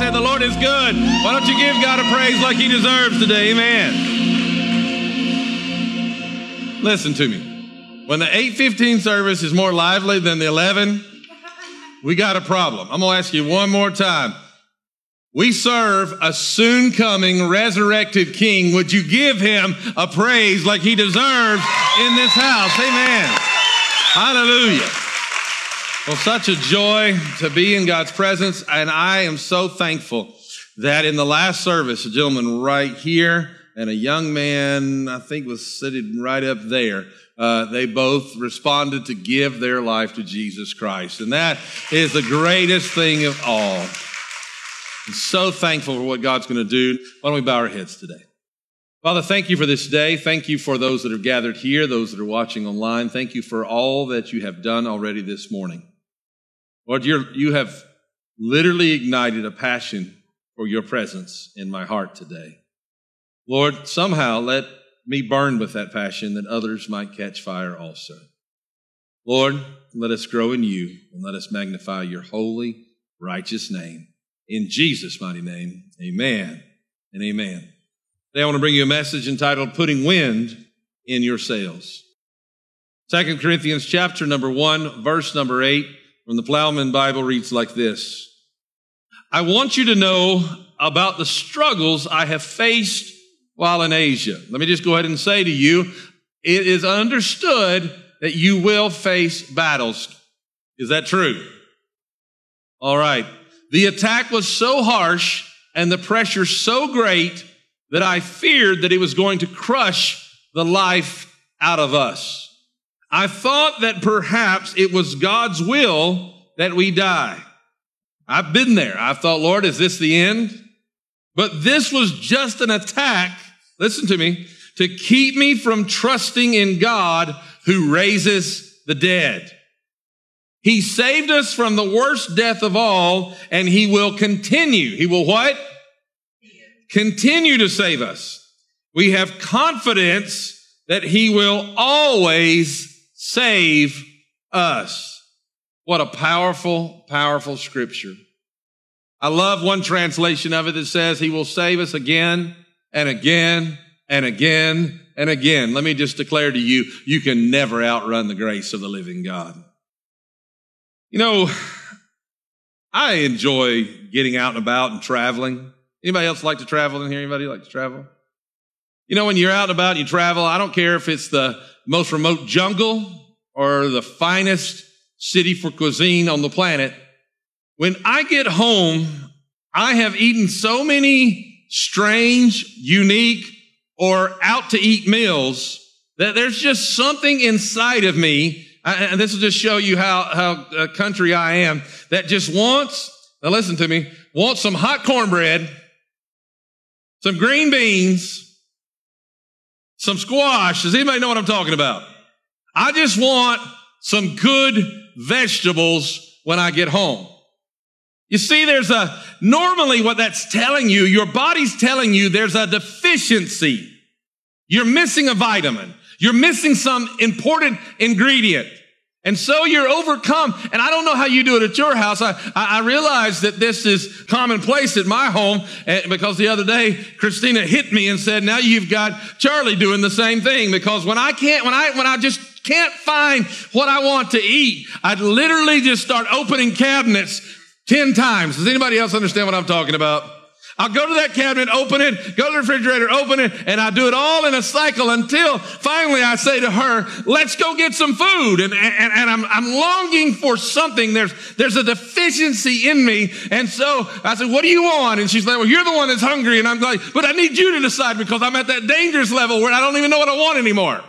Said the Lord is good. Why don't you give God a praise like He deserves today? Amen. Listen to me. When the 815 service is more lively than the 11, we got a problem. I'm going to ask you one more time. We serve a soon coming resurrected king. Would you give him a praise like he deserves in this house? Amen. Hallelujah. Well, such a joy to be in God's presence. And I am so thankful that in the last service, a gentleman right here and a young man, I think was sitting right up there, uh, they both responded to give their life to Jesus Christ. And that is the greatest thing of all. I'm so thankful for what God's going to do. Why don't we bow our heads today? Father, thank you for this day. Thank you for those that have gathered here, those that are watching online. Thank you for all that you have done already this morning. Lord, you're, you have literally ignited a passion for your presence in my heart today. Lord, somehow let me burn with that passion that others might catch fire also. Lord, let us grow in you and let us magnify your holy, righteous name. In Jesus' mighty name, amen and amen. Today I want to bring you a message entitled Putting Wind in Your Sails. Second Corinthians chapter number one, verse number eight from the Plowman Bible reads like this. I want you to know about the struggles I have faced while in Asia. Let me just go ahead and say to you, it is understood that you will face battles. Is that true? All right. The attack was so harsh and the pressure so great that I feared that it was going to crush the life out of us. I thought that perhaps it was God's will that we die. I've been there. I thought, Lord, is this the end? But this was just an attack, listen to me, to keep me from trusting in God who raises the dead. He saved us from the worst death of all, and he will continue. He will what? Continue to save us. We have confidence that he will always save us. What a powerful, powerful scripture. I love one translation of it that says he will save us again and again and again and again. Let me just declare to you, you can never outrun the grace of the living God. You know, I enjoy getting out and about and traveling. Anybody else like to travel in here? Anybody like to travel? You know, when you're out and about and you travel, I don't care if it's the most remote jungle or the finest city for cuisine on the planet. When I get home, I have eaten so many strange, unique, or out to eat meals that there's just something inside of me. And this will just show you how, how uh, country I am that just wants, now listen to me, wants some hot cornbread, some green beans, some squash. Does anybody know what I'm talking about? I just want some good vegetables when I get home. You see, there's a, normally what that's telling you, your body's telling you there's a deficiency. You're missing a vitamin. You're missing some important ingredient. And so you're overcome. And I don't know how you do it at your house. I, I, realize that this is commonplace at my home eh, because the other day Christina hit me and said, now you've got Charlie doing the same thing because when I can't, when I, when I just can't find what I want to eat, I'd literally just start opening cabinets 10 times. Does anybody else understand what I'm talking about? I'll go to that cabinet, open it, go to the refrigerator, open it, and I do it all in a cycle until finally I say to her, let's go get some food. And, and, and I'm, I'm longing for something. There's, there's a deficiency in me. And so I said, what do you want? And she's like, well, you're the one that's hungry. And I'm like, but I need you to decide because I'm at that dangerous level where I don't even know what I want anymore.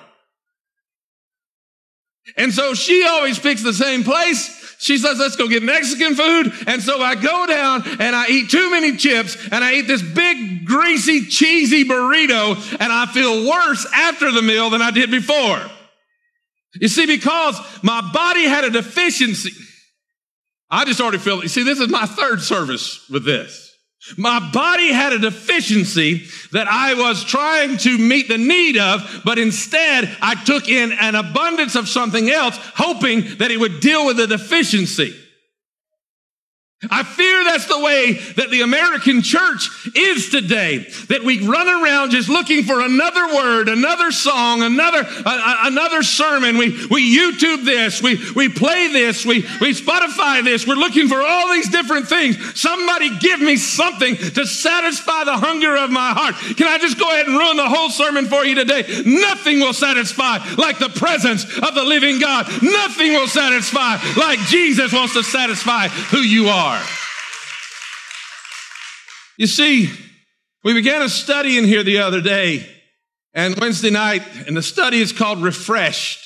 And so she always picks the same place. She says, let's go get Mexican food. And so I go down and I eat too many chips and I eat this big, greasy, cheesy burrito and I feel worse after the meal than I did before. You see, because my body had a deficiency. I just already feel, you see, this is my third service with this. My body had a deficiency that I was trying to meet the need of, but instead I took in an abundance of something else, hoping that it would deal with the deficiency. I fear that's the way that the American church is today. That we run around just looking for another word, another song, another, uh, another sermon. We, we YouTube this, we, we play this, we, we Spotify this. We're looking for all these different things. Somebody give me something to satisfy the hunger of my heart. Can I just go ahead and ruin the whole sermon for you today? Nothing will satisfy like the presence of the living God. Nothing will satisfy like Jesus wants to satisfy who you are are. You see, we began a study in here the other day and Wednesday night, and the study is called Refreshed.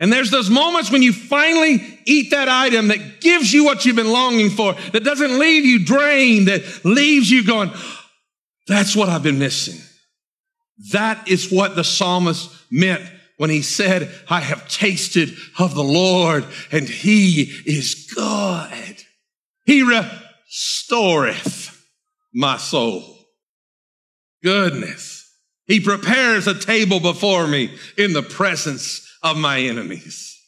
And there's those moments when you finally eat that item that gives you what you've been longing for, that doesn't leave you drained, that leaves you going, that's what I've been missing. That is what the psalmist meant when he said, I have tasted of the Lord and he is good. He restoreth my soul. Goodness. He prepares a table before me in the presence of my enemies.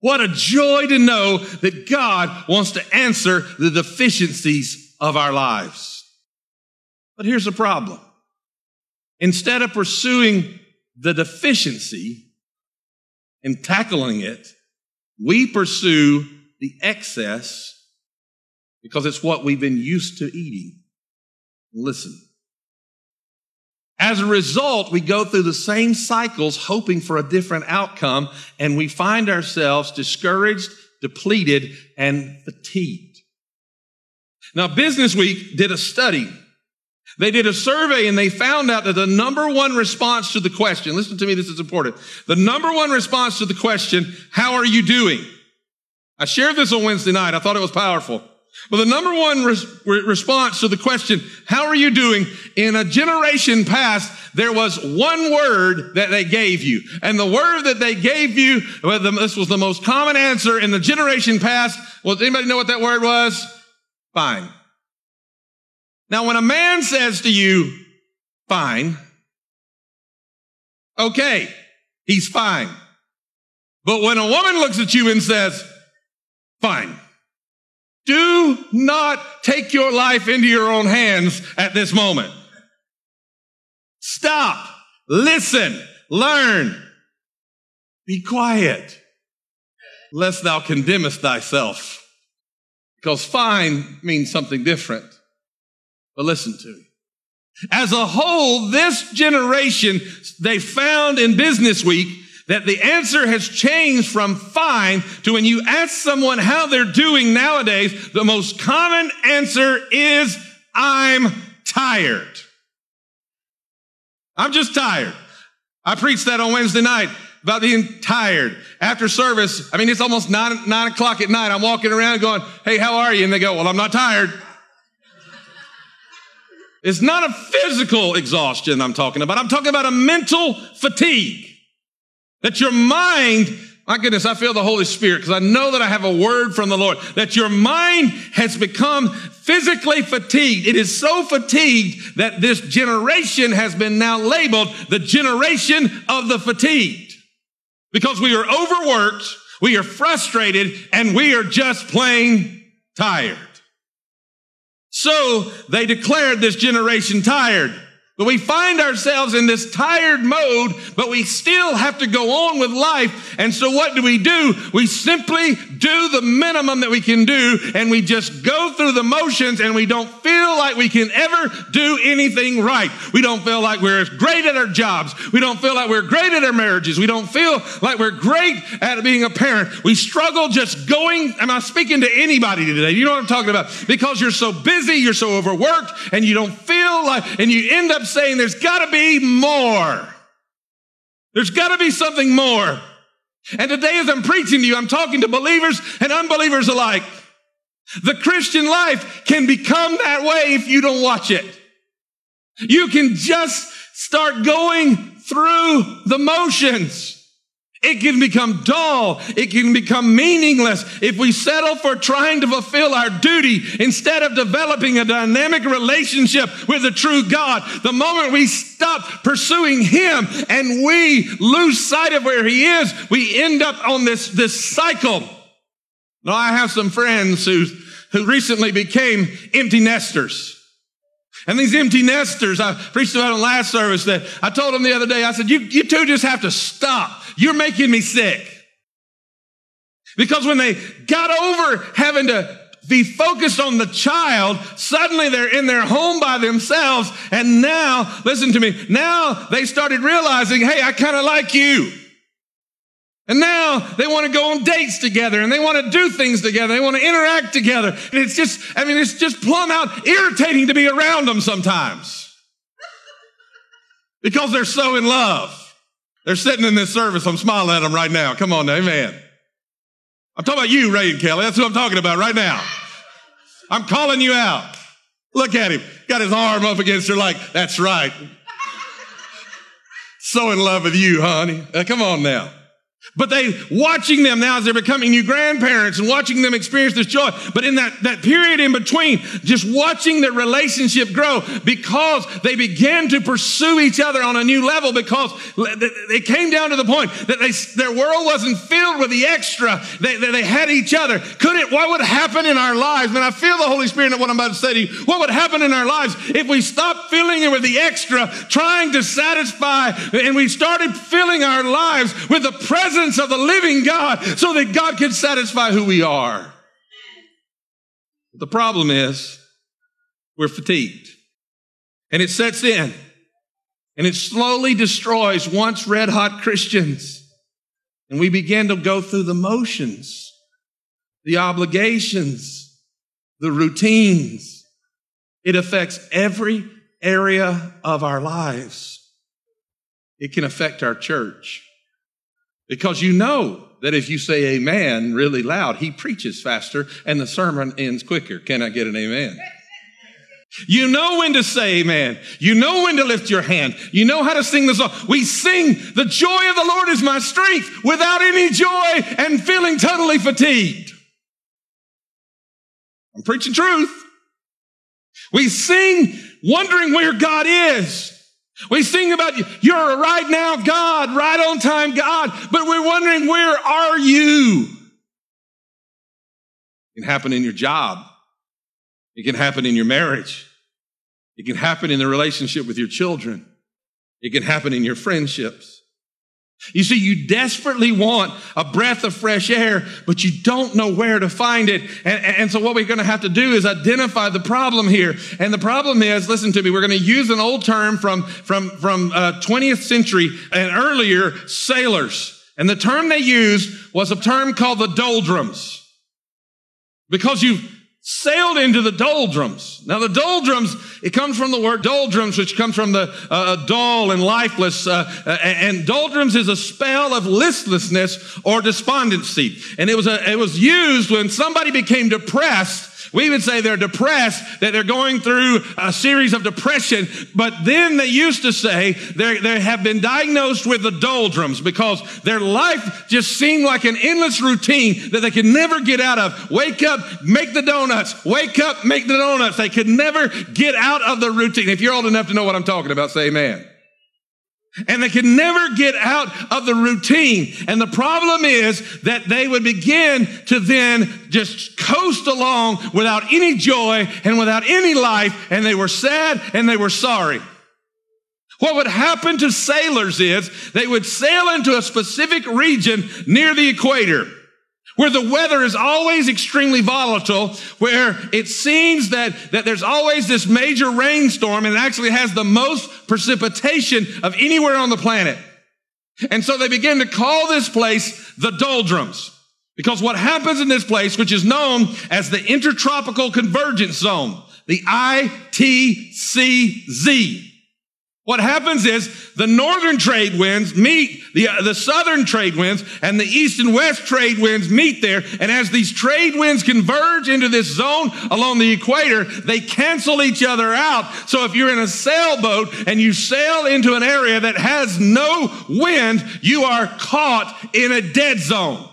What a joy to know that God wants to answer the deficiencies of our lives. But here's the problem. Instead of pursuing the deficiency and tackling it, we pursue the excess because it's what we've been used to eating. Listen. As a result, we go through the same cycles hoping for a different outcome and we find ourselves discouraged, depleted, and fatigued. Now, Business Week did a study. They did a survey and they found out that the number one response to the question, listen to me, this is important. The number one response to the question, how are you doing? I shared this on Wednesday night. I thought it was powerful. Well, the number one res- response to the question, how are you doing? In a generation past, there was one word that they gave you. And the word that they gave you, well, the, this was the most common answer in the generation past. Well, does anybody know what that word was? Fine. Now, when a man says to you, fine, okay, he's fine. But when a woman looks at you and says, fine, do not take your life into your own hands at this moment. Stop, listen, learn, be quiet, lest thou condemnest thyself. Because fine means something different. But listen to me. As a whole, this generation, they found in Business Week, that the answer has changed from fine to when you ask someone how they're doing nowadays, the most common answer is, I'm tired. I'm just tired. I preached that on Wednesday night about being tired. After service, I mean, it's almost nine, nine o'clock at night. I'm walking around going, Hey, how are you? And they go, Well, I'm not tired. It's not a physical exhaustion I'm talking about. I'm talking about a mental fatigue. That your mind, my goodness, I feel the Holy Spirit because I know that I have a word from the Lord. That your mind has become physically fatigued. It is so fatigued that this generation has been now labeled the generation of the fatigued. Because we are overworked, we are frustrated, and we are just plain tired. So they declared this generation tired. But we find ourselves in this tired mode, but we still have to go on with life. And so what do we do? We simply do the minimum that we can do and we just go through the motions and we don't feel like we can ever do anything right. We don't feel like we're great at our jobs. We don't feel like we're great at our marriages. We don't feel like we're great at being a parent. We struggle just going. Am I speaking to anybody today? You know what I'm talking about? Because you're so busy, you're so overworked and you don't feel like, and you end up saying there's got to be more. There's got to be something more. And today, as I'm preaching to you, I'm talking to believers and unbelievers alike. The Christian life can become that way if you don't watch it. You can just start going through the motions. It can become dull. It can become meaningless if we settle for trying to fulfill our duty instead of developing a dynamic relationship with the true God. The moment we stop pursuing Him and we lose sight of where He is, we end up on this, this cycle. Now, I have some friends who, who recently became empty nesters. And these empty nesters, I preached about in last service that I told them the other day, I said, you, you two just have to stop. You're making me sick. Because when they got over having to be focused on the child, suddenly they're in their home by themselves. And now, listen to me, now they started realizing, hey, I kind of like you. And now they want to go on dates together and they want to do things together. They want to interact together. And it's just, I mean, it's just plumb out irritating to be around them sometimes because they're so in love. They're sitting in this service. I'm smiling at them right now. Come on, amen. I'm talking about you, Ray and Kelly. That's who I'm talking about right now. I'm calling you out. Look at him. Got his arm up against her like, that's right. so in love with you, honey. Come on now. But they, watching them now as they're becoming new grandparents and watching them experience this joy. But in that, that period in between, just watching their relationship grow because they began to pursue each other on a new level because it came down to the point that they, their world wasn't filled with the extra. They, they, they had each other. Could it, what would happen in our lives? Man, I feel the Holy Spirit in what I'm about to say to you. What would happen in our lives if we stopped filling it with the extra, trying to satisfy, and we started filling our lives with the presence presence of the living God so that God can satisfy who we are. The problem is we're fatigued and it sets in and it slowly destroys once red hot Christians. And we begin to go through the motions, the obligations, the routines. It affects every area of our lives. It can affect our church. Because you know that if you say amen really loud, he preaches faster and the sermon ends quicker. Can I get an amen? You know when to say amen. You know when to lift your hand. You know how to sing the song. We sing, the joy of the Lord is my strength without any joy and feeling totally fatigued. I'm preaching truth. We sing wondering where God is we sing about you. You're right now God, right on time God, but we're wondering where are you? It can happen in your job. It can happen in your marriage. It can happen in the relationship with your children. It can happen in your friendships. You see, you desperately want a breath of fresh air, but you don't know where to find it. And, and so what we're going to have to do is identify the problem here. And the problem is, listen to me, we're going to use an old term from, from, from uh, 20th century and earlier, sailors. And the term they used was a term called the doldrums. Because you've sailed into the doldrums. Now, the doldrums, it comes from the word doldrums, which comes from the uh, dull and lifeless. Uh, and doldrums is a spell of listlessness or despondency. And it was, a, it was used when somebody became depressed we would say they're depressed, that they're going through a series of depression, but then they used to say they have been diagnosed with the doldrums because their life just seemed like an endless routine that they could never get out of. Wake up, make the donuts. Wake up, make the donuts. They could never get out of the routine. If you're old enough to know what I'm talking about, say amen. And they could never get out of the routine. And the problem is that they would begin to then just coast along without any joy and without any life. And they were sad and they were sorry. What would happen to sailors is they would sail into a specific region near the equator where the weather is always extremely volatile, where it seems that, that there's always this major rainstorm and it actually has the most precipitation of anywhere on the planet. And so they begin to call this place the doldrums. Because what happens in this place, which is known as the Intertropical Convergence Zone, the ITCZ, What happens is the northern trade winds meet the, uh, the southern trade winds and the east and west trade winds meet there. And as these trade winds converge into this zone along the equator, they cancel each other out. So if you're in a sailboat and you sail into an area that has no wind, you are caught in a dead zone.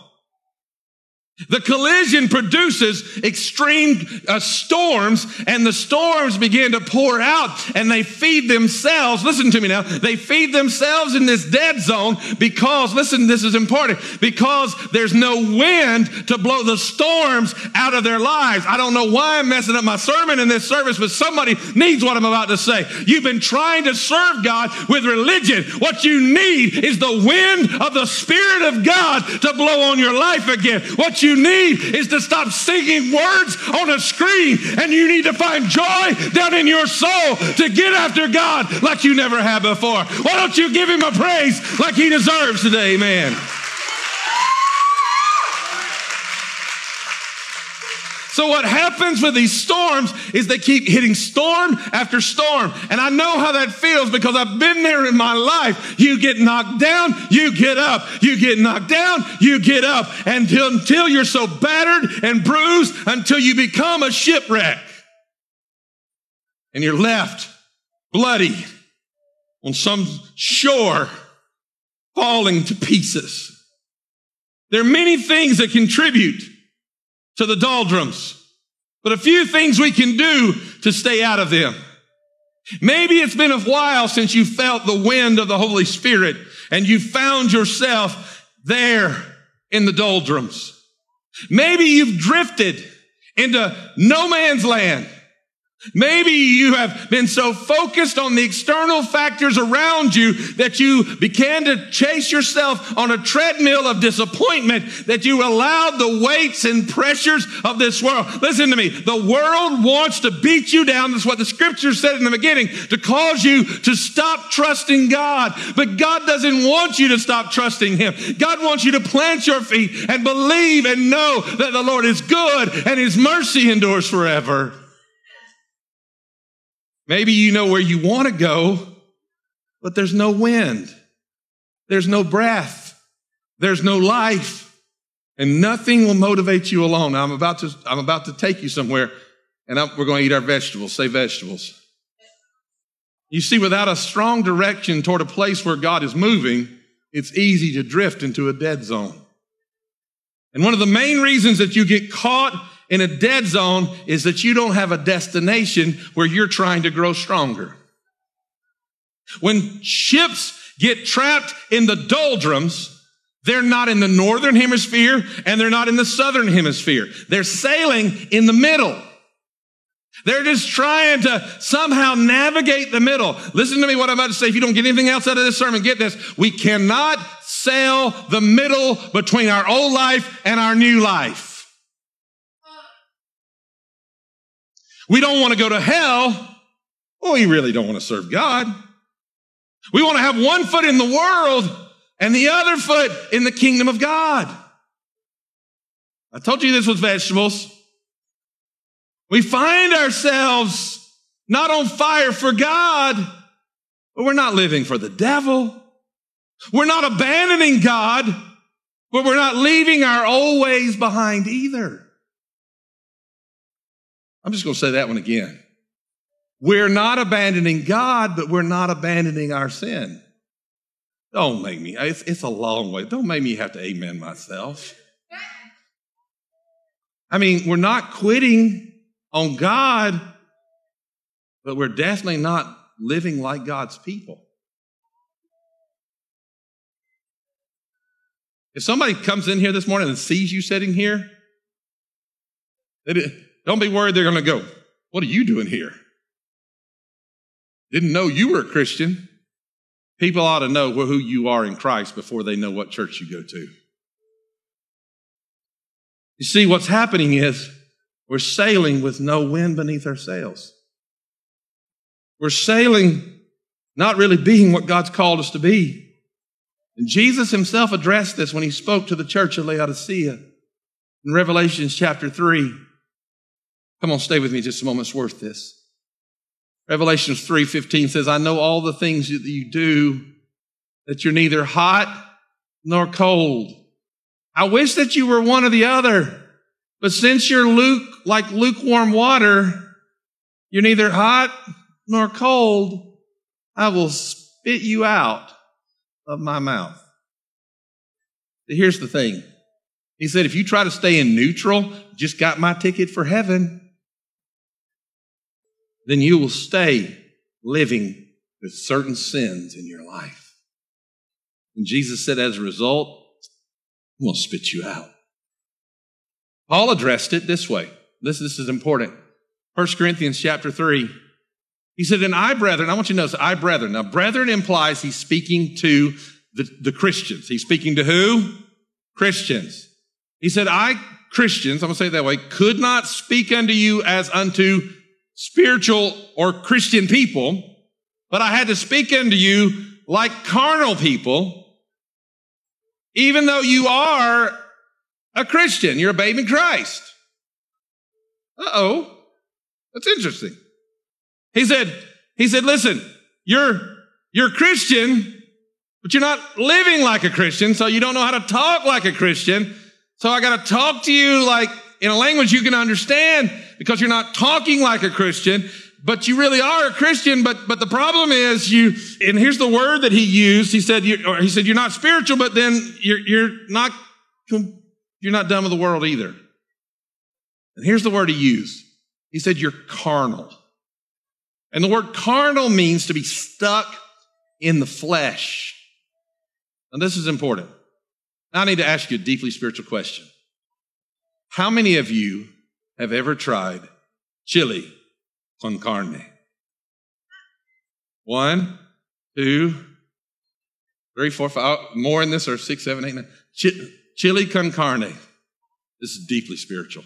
The collision produces extreme uh, storms and the storms begin to pour out and they feed themselves. Listen to me now. They feed themselves in this dead zone because, listen, this is important, because there's no wind to blow the storms out of their lives. I don't know why I'm messing up my sermon in this service, but somebody needs what I'm about to say. You've been trying to serve God with religion. What you need is the wind of the Spirit of God to blow on your life again. What you you need is to stop singing words on a screen and you need to find joy down in your soul to get after God like you never have before. Why don't you give him a praise like he deserves today, man? So what happens with these storms is they keep hitting storm after storm. And I know how that feels because I've been there in my life. You get knocked down, you get up. You get knocked down, you get up until, until you're so battered and bruised until you become a shipwreck. And you're left bloody on some shore falling to pieces. There are many things that contribute to the doldrums, but a few things we can do to stay out of them. Maybe it's been a while since you felt the wind of the Holy Spirit and you found yourself there in the doldrums. Maybe you've drifted into no man's land Maybe you have been so focused on the external factors around you that you began to chase yourself on a treadmill of disappointment that you allowed the weights and pressures of this world. Listen to me. The world wants to beat you down. That's what the scripture said in the beginning to cause you to stop trusting God. But God doesn't want you to stop trusting Him. God wants you to plant your feet and believe and know that the Lord is good and His mercy endures forever. Maybe you know where you want to go, but there's no wind. There's no breath. There's no life. And nothing will motivate you alone. Now, I'm about to, I'm about to take you somewhere and I'm, we're going to eat our vegetables. Say vegetables. You see, without a strong direction toward a place where God is moving, it's easy to drift into a dead zone. And one of the main reasons that you get caught in a dead zone is that you don't have a destination where you're trying to grow stronger. When ships get trapped in the doldrums, they're not in the northern hemisphere and they're not in the southern hemisphere. They're sailing in the middle. They're just trying to somehow navigate the middle. Listen to me what I'm about to say. If you don't get anything else out of this sermon, get this. We cannot sail the middle between our old life and our new life. We don't want to go to hell. Well, we really don't want to serve God. We want to have one foot in the world and the other foot in the kingdom of God. I told you this was vegetables. We find ourselves not on fire for God, but we're not living for the devil. We're not abandoning God, but we're not leaving our old ways behind either. I'm just going to say that one again. We're not abandoning God, but we're not abandoning our sin. Don't make me, it's, it's a long way. Don't make me have to amen myself. I mean, we're not quitting on God, but we're definitely not living like God's people. If somebody comes in here this morning and sees you sitting here, don't be worried they're going to go, What are you doing here? Didn't know you were a Christian. People ought to know who you are in Christ before they know what church you go to. You see, what's happening is we're sailing with no wind beneath our sails. We're sailing not really being what God's called us to be. And Jesus himself addressed this when he spoke to the church of Laodicea in Revelations chapter 3. Come on, stay with me just a moment. It's worth this. Revelations 3:15 says, I know all the things that you do, that you're neither hot nor cold. I wish that you were one or the other. But since you're luke, like lukewarm water, you're neither hot nor cold, I will spit you out of my mouth. Here's the thing. He said, if you try to stay in neutral, just got my ticket for heaven, then you will stay living with certain sins in your life. And Jesus said, as a result, I'm going to spit you out. Paul addressed it this way. This, this is important. 1 Corinthians chapter 3. He said, And I, brethren, I want you to notice, I, brethren. Now, brethren implies he's speaking to the, the Christians. He's speaking to who? Christians. He said, I, Christians, I'm going to say it that way, could not speak unto you as unto spiritual or Christian people, but I had to speak unto you like carnal people, even though you are a Christian. You're a babe in Christ. Uh oh. That's interesting. He said, he said, listen, you're, you're Christian, but you're not living like a Christian, so you don't know how to talk like a Christian. So I got to talk to you like in a language you can understand because you're not talking like a Christian, but you really are a Christian. But, but the problem is you, and here's the word that he used. He said, you, or he said, you're not spiritual, but then you're, you're not, you're not done with the world either. And here's the word he used. He said, you're carnal. And the word carnal means to be stuck in the flesh. And this is important. I need to ask you a deeply spiritual question. How many of you have ever tried chili con carne? One, two, three, four, five, oh, more in this or six, seven, eight, nine. Ch- chili con carne. This is deeply spiritual.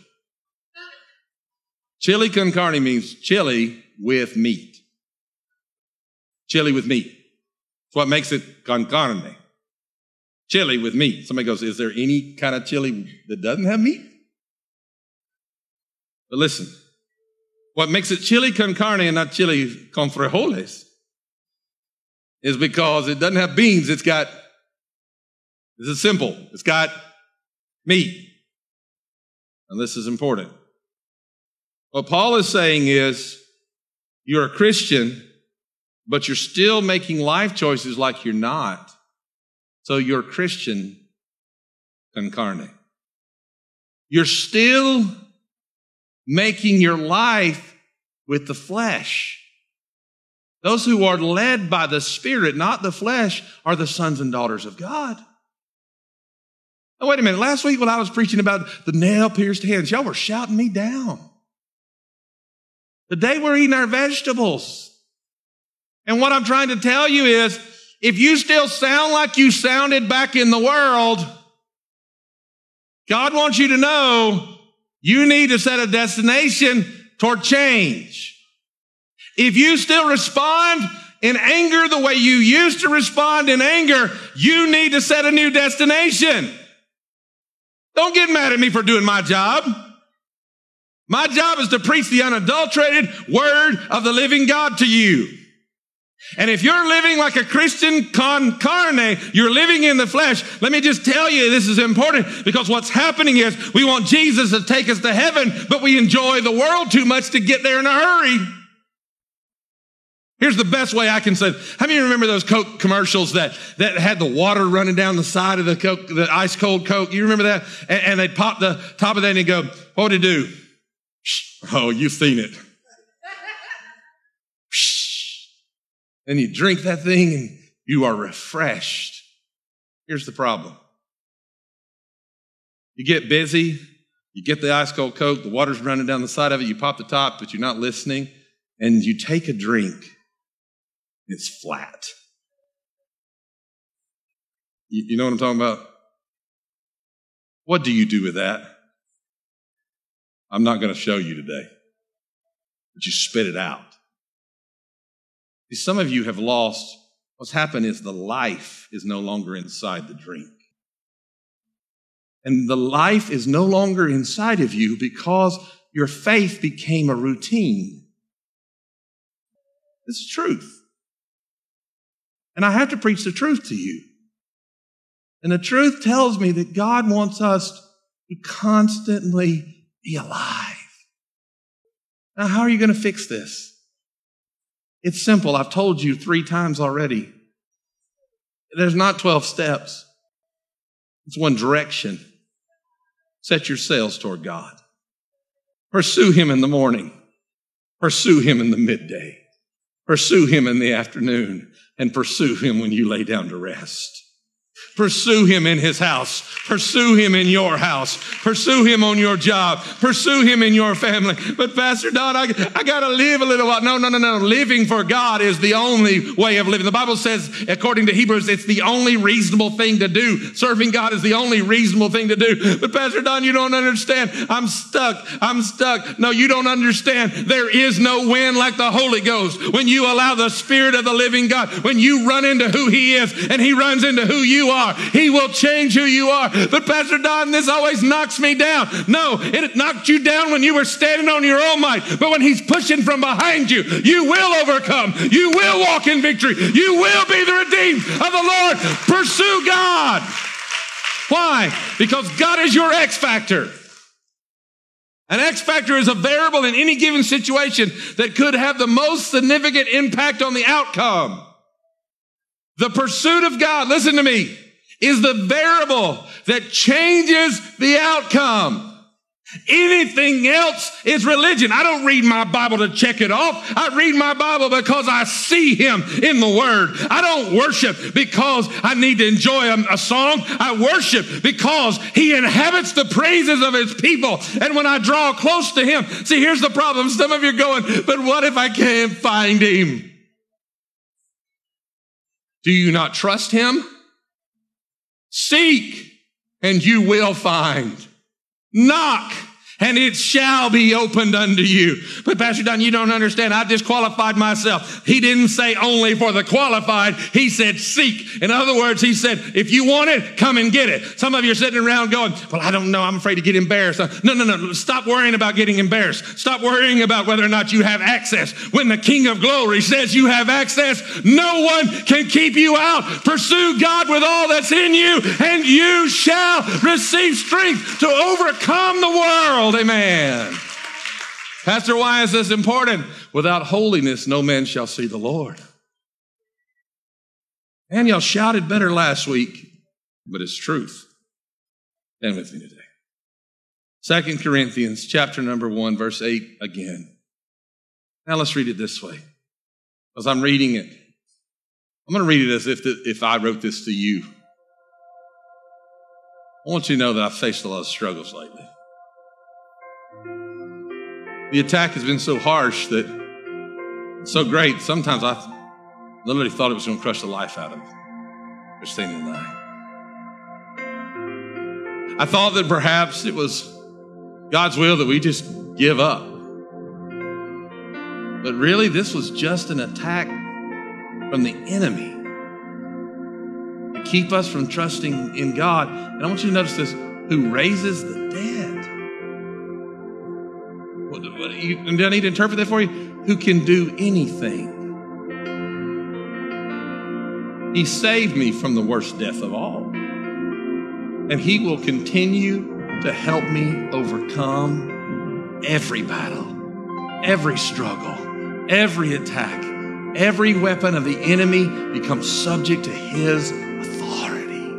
Chili con carne means chili with meat. Chili with meat. It's what makes it con carne. Chili with meat. Somebody goes, Is there any kind of chili that doesn't have meat? But listen, what makes it chili con carne and not chili con frijoles is because it doesn't have beans, it's got, this is simple, it's got meat. And this is important. What Paul is saying is, you're a Christian, but you're still making life choices like you're not. So you're Christian con carne. You're still making your life with the flesh. Those who are led by the Spirit, not the flesh, are the sons and daughters of God. Oh, wait a minute. Last week when I was preaching about the nail pierced hands, y'all were shouting me down. Today we're eating our vegetables. And what I'm trying to tell you is if you still sound like you sounded back in the world, God wants you to know you need to set a destination toward change. If you still respond in anger the way you used to respond in anger, you need to set a new destination. Don't get mad at me for doing my job. My job is to preach the unadulterated word of the living God to you. And if you're living like a Christian con carne, you're living in the flesh. Let me just tell you, this is important because what's happening is we want Jesus to take us to heaven, but we enjoy the world too much to get there in a hurry. Here's the best way I can say. How many remember those Coke commercials that, that had the water running down the side of the Coke, the ice cold Coke? You remember that? And, and they'd pop the top of that and go, what would it do? Oh, you've seen it. And you drink that thing and you are refreshed. Here's the problem. You get busy, you get the ice cold Coke, the water's running down the side of it, you pop the top, but you're not listening, and you take a drink. It's flat. You, you know what I'm talking about? What do you do with that? I'm not going to show you today, but you spit it out. Some of you have lost. What's happened is the life is no longer inside the drink. And the life is no longer inside of you because your faith became a routine. It's truth. And I have to preach the truth to you. And the truth tells me that God wants us to constantly be alive. Now, how are you going to fix this? It's simple. I've told you three times already. There's not 12 steps. It's one direction. Set your sails toward God. Pursue Him in the morning. Pursue Him in the midday. Pursue Him in the afternoon and pursue Him when you lay down to rest. Pursue him in his house. Pursue him in your house. Pursue him on your job. Pursue him in your family. But Pastor Don, I, I got to live a little while. No, no, no, no. Living for God is the only way of living. The Bible says, according to Hebrews, it's the only reasonable thing to do. Serving God is the only reasonable thing to do. But Pastor Don, you don't understand. I'm stuck. I'm stuck. No, you don't understand. There is no wind like the Holy Ghost. When you allow the Spirit of the living God, when you run into who He is and He runs into who you are, he will change who you are. But Pastor Don, this always knocks me down. No, it knocked you down when you were standing on your own might. But when he's pushing from behind you, you will overcome. You will walk in victory. You will be the redeemed of the Lord. Pursue God. Why? Because God is your X factor. An X factor is a variable in any given situation that could have the most significant impact on the outcome. The pursuit of God, listen to me, is the variable that changes the outcome. Anything else is religion. I don't read my Bible to check it off. I read my Bible because I see Him in the Word. I don't worship because I need to enjoy a, a, song. I worship because He inhabits the praises of His people. And when I draw close to Him, see, here's the problem. Some of you are going, but what if I can't find Him? Do you not trust Him? Seek and you will find. Knock and it shall be opened unto you. But Pastor Don, you don't understand. I disqualified myself. He didn't say only for the qualified. He said seek. In other words, he said, if you want it, come and get it. Some of you are sitting around going, well, I don't know. I'm afraid to get embarrassed. Uh, no, no, no. Stop worrying about getting embarrassed. Stop worrying about whether or not you have access. When the King of Glory says you have access, no one can keep you out. Pursue God with all that's in you and you shall receive strength to overcome the world world. Amen. Pastor, why is this important? Without holiness, no man shall see the Lord. And y'all shouted better last week, but it's truth. Stand with me today. Second Corinthians chapter number one, verse eight again. Now let's read it this way. As I'm reading it, I'm going to read it as if, the, if I wrote this to you. I want you to know that I've faced a lot of struggles lately. The attack has been so harsh that so great. Sometimes I literally thought it was going to crush the life out of Christina and I. I thought that perhaps it was God's will that we just give up. But really, this was just an attack from the enemy to keep us from trusting in God. And I want you to notice this who raises the you, do I need to interpret that for you? Who can do anything. He saved me from the worst death of all. And He will continue to help me overcome every battle, every struggle, every attack. Every weapon of the enemy becomes subject to His authority.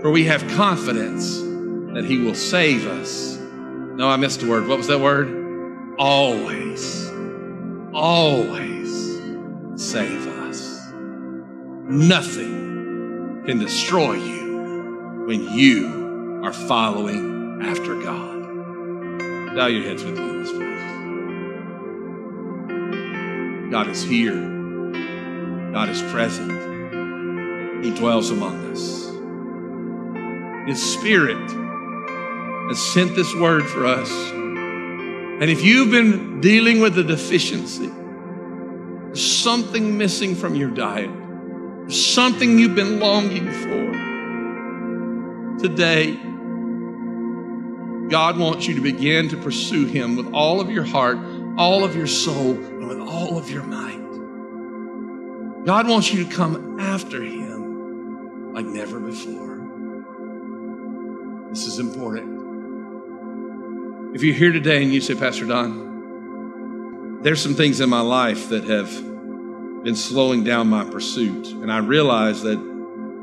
For we have confidence that He will save us no, I missed a word. What was that word? Always, always save us. Nothing can destroy you when you are following after God. Bow your heads with me in this place. God is here. God is present. He dwells among us. His Spirit has sent this word for us. And if you've been dealing with a deficiency, something missing from your diet, something you've been longing for. Today, God wants you to begin to pursue Him with all of your heart, all of your soul, and with all of your might. God wants you to come after him like never before. This is important. If you're here today and you say, Pastor Don, there's some things in my life that have been slowing down my pursuit, and I realize that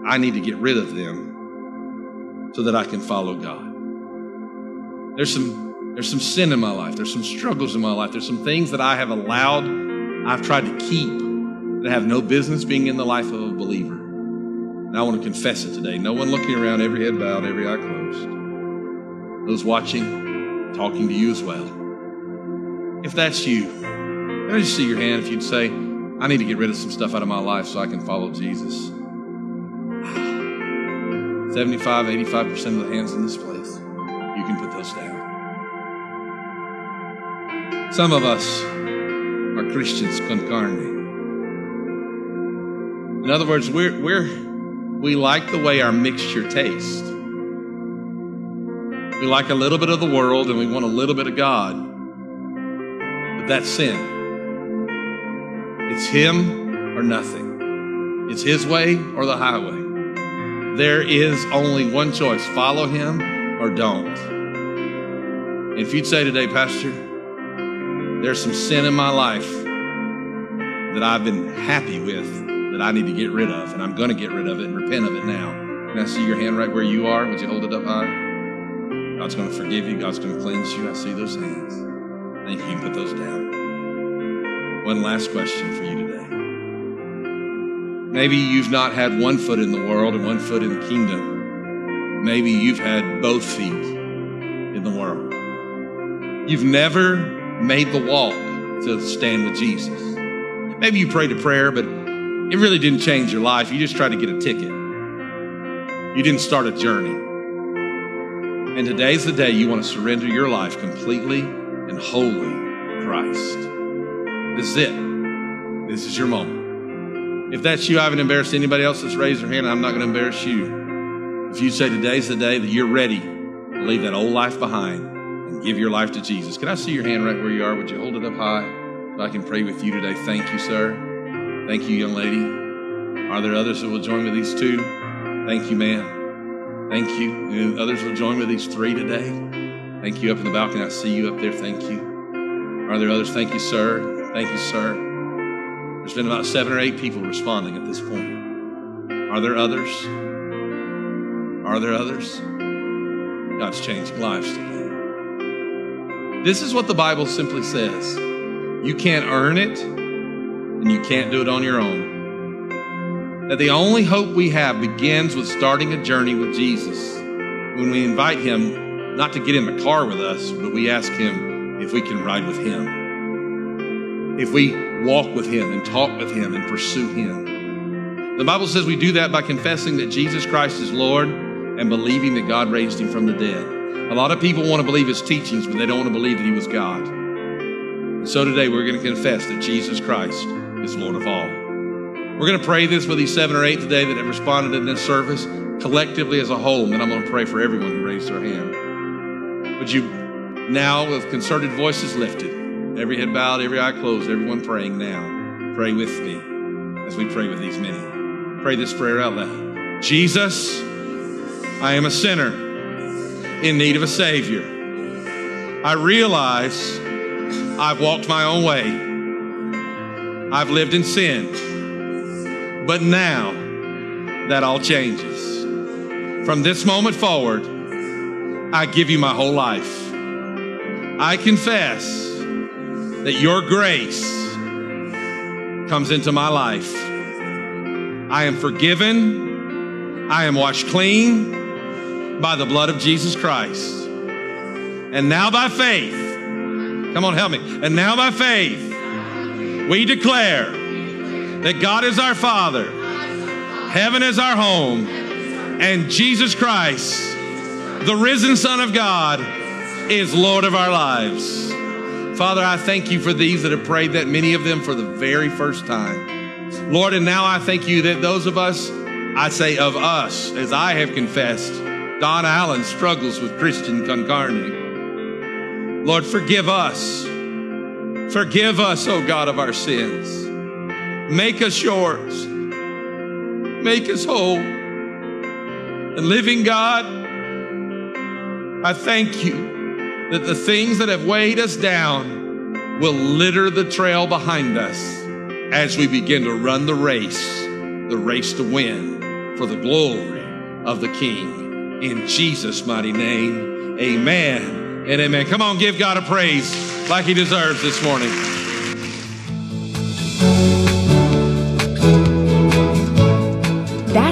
I need to get rid of them so that I can follow God. There's some, there's some sin in my life. There's some struggles in my life. There's some things that I have allowed, I've tried to keep that have no business being in the life of a believer. And I want to confess it today. No one looking around, every head bowed, every eye closed. Those watching, talking to you as well. If that's you, let me just see your hand if you'd say, I need to get rid of some stuff out of my life so I can follow Jesus? 75, 85% of the hands in this place, you can put those down. Some of us are Christians con. In other words, we're, we're, we like the way our mixture tastes. We like a little bit of the world and we want a little bit of God. But that's sin. It's Him or nothing, it's His way or the highway. There is only one choice follow Him or don't. If you'd say today, Pastor, there's some sin in my life that I've been happy with that I need to get rid of, and I'm going to get rid of it and repent of it now. Can I see your hand right where you are? Would you hold it up high? God's going to forgive you. God's going to cleanse you. I see those hands. Thank you. You can put those down. One last question for you today. Maybe you've not had one foot in the world and one foot in the kingdom. Maybe you've had both feet in the world. You've never made the walk to stand with Jesus. Maybe you prayed a prayer, but it really didn't change your life. You just tried to get a ticket. You didn't start a journey. And today's the day you want to surrender your life completely and wholly to Christ. This is it. This is your moment. If that's you, I haven't embarrassed anybody else that's raised their hand. I'm not going to embarrass you. If you say today's the day that you're ready to leave that old life behind and give your life to Jesus, can I see your hand right where you are? Would you hold it up high so I can pray with you today? Thank you, sir. Thank you, young lady. Are there others that will join with these two? Thank you, ma'am. Thank you. And others will join with these three today. Thank you up in the balcony. I see you up there. Thank you. Are there others? Thank you, sir. Thank you, sir. There's been about seven or eight people responding at this point. Are there others? Are there others? God's changing lives today. This is what the Bible simply says you can't earn it, and you can't do it on your own that the only hope we have begins with starting a journey with Jesus. When we invite Him not to get in the car with us, but we ask Him if we can ride with Him. If we walk with Him and talk with Him and pursue Him. The Bible says we do that by confessing that Jesus Christ is Lord and believing that God raised Him from the dead. A lot of people want to believe His teachings, but they don't want to believe that He was God. so today we're going to confess that Jesus Christ is Lord of all. We're going to pray this with these seven or eight today that have responded in this service collectively as a whole. And then I'm going to pray for everyone who raised their hand. Would you now, with concerted voices lifted, every head bowed, every eye closed, everyone praying now, pray with me as we pray with these many. Pray this prayer out loud. Jesus, I am a sinner in need of a Savior. I realize I've walked my own way. I've lived in sin. But now that all changes. From this moment forward, I give you my whole life. I confess that your grace comes into my life. I am forgiven. I am washed clean by the blood of Jesus Christ. And now by faith, come on, help me. And now by faith, we declare that God is our Father, heaven is our home, and Jesus Christ, the risen Son of God, is Lord of our lives. Father, I thank you for these that have prayed that, many of them for the very first time. Lord, and now I thank you that those of us, I say of us, as I have confessed, Don Allen struggles with Christian con carne. Lord, forgive us Forgive us, O God, of our sins. Make us yours. Make us whole. And living God, I thank you that the things that have weighed us down will litter the trail behind us as we begin to run the race, the race to win for the glory of the King. In Jesus' mighty name, amen and amen. Come on, give God a praise like he deserves this morning.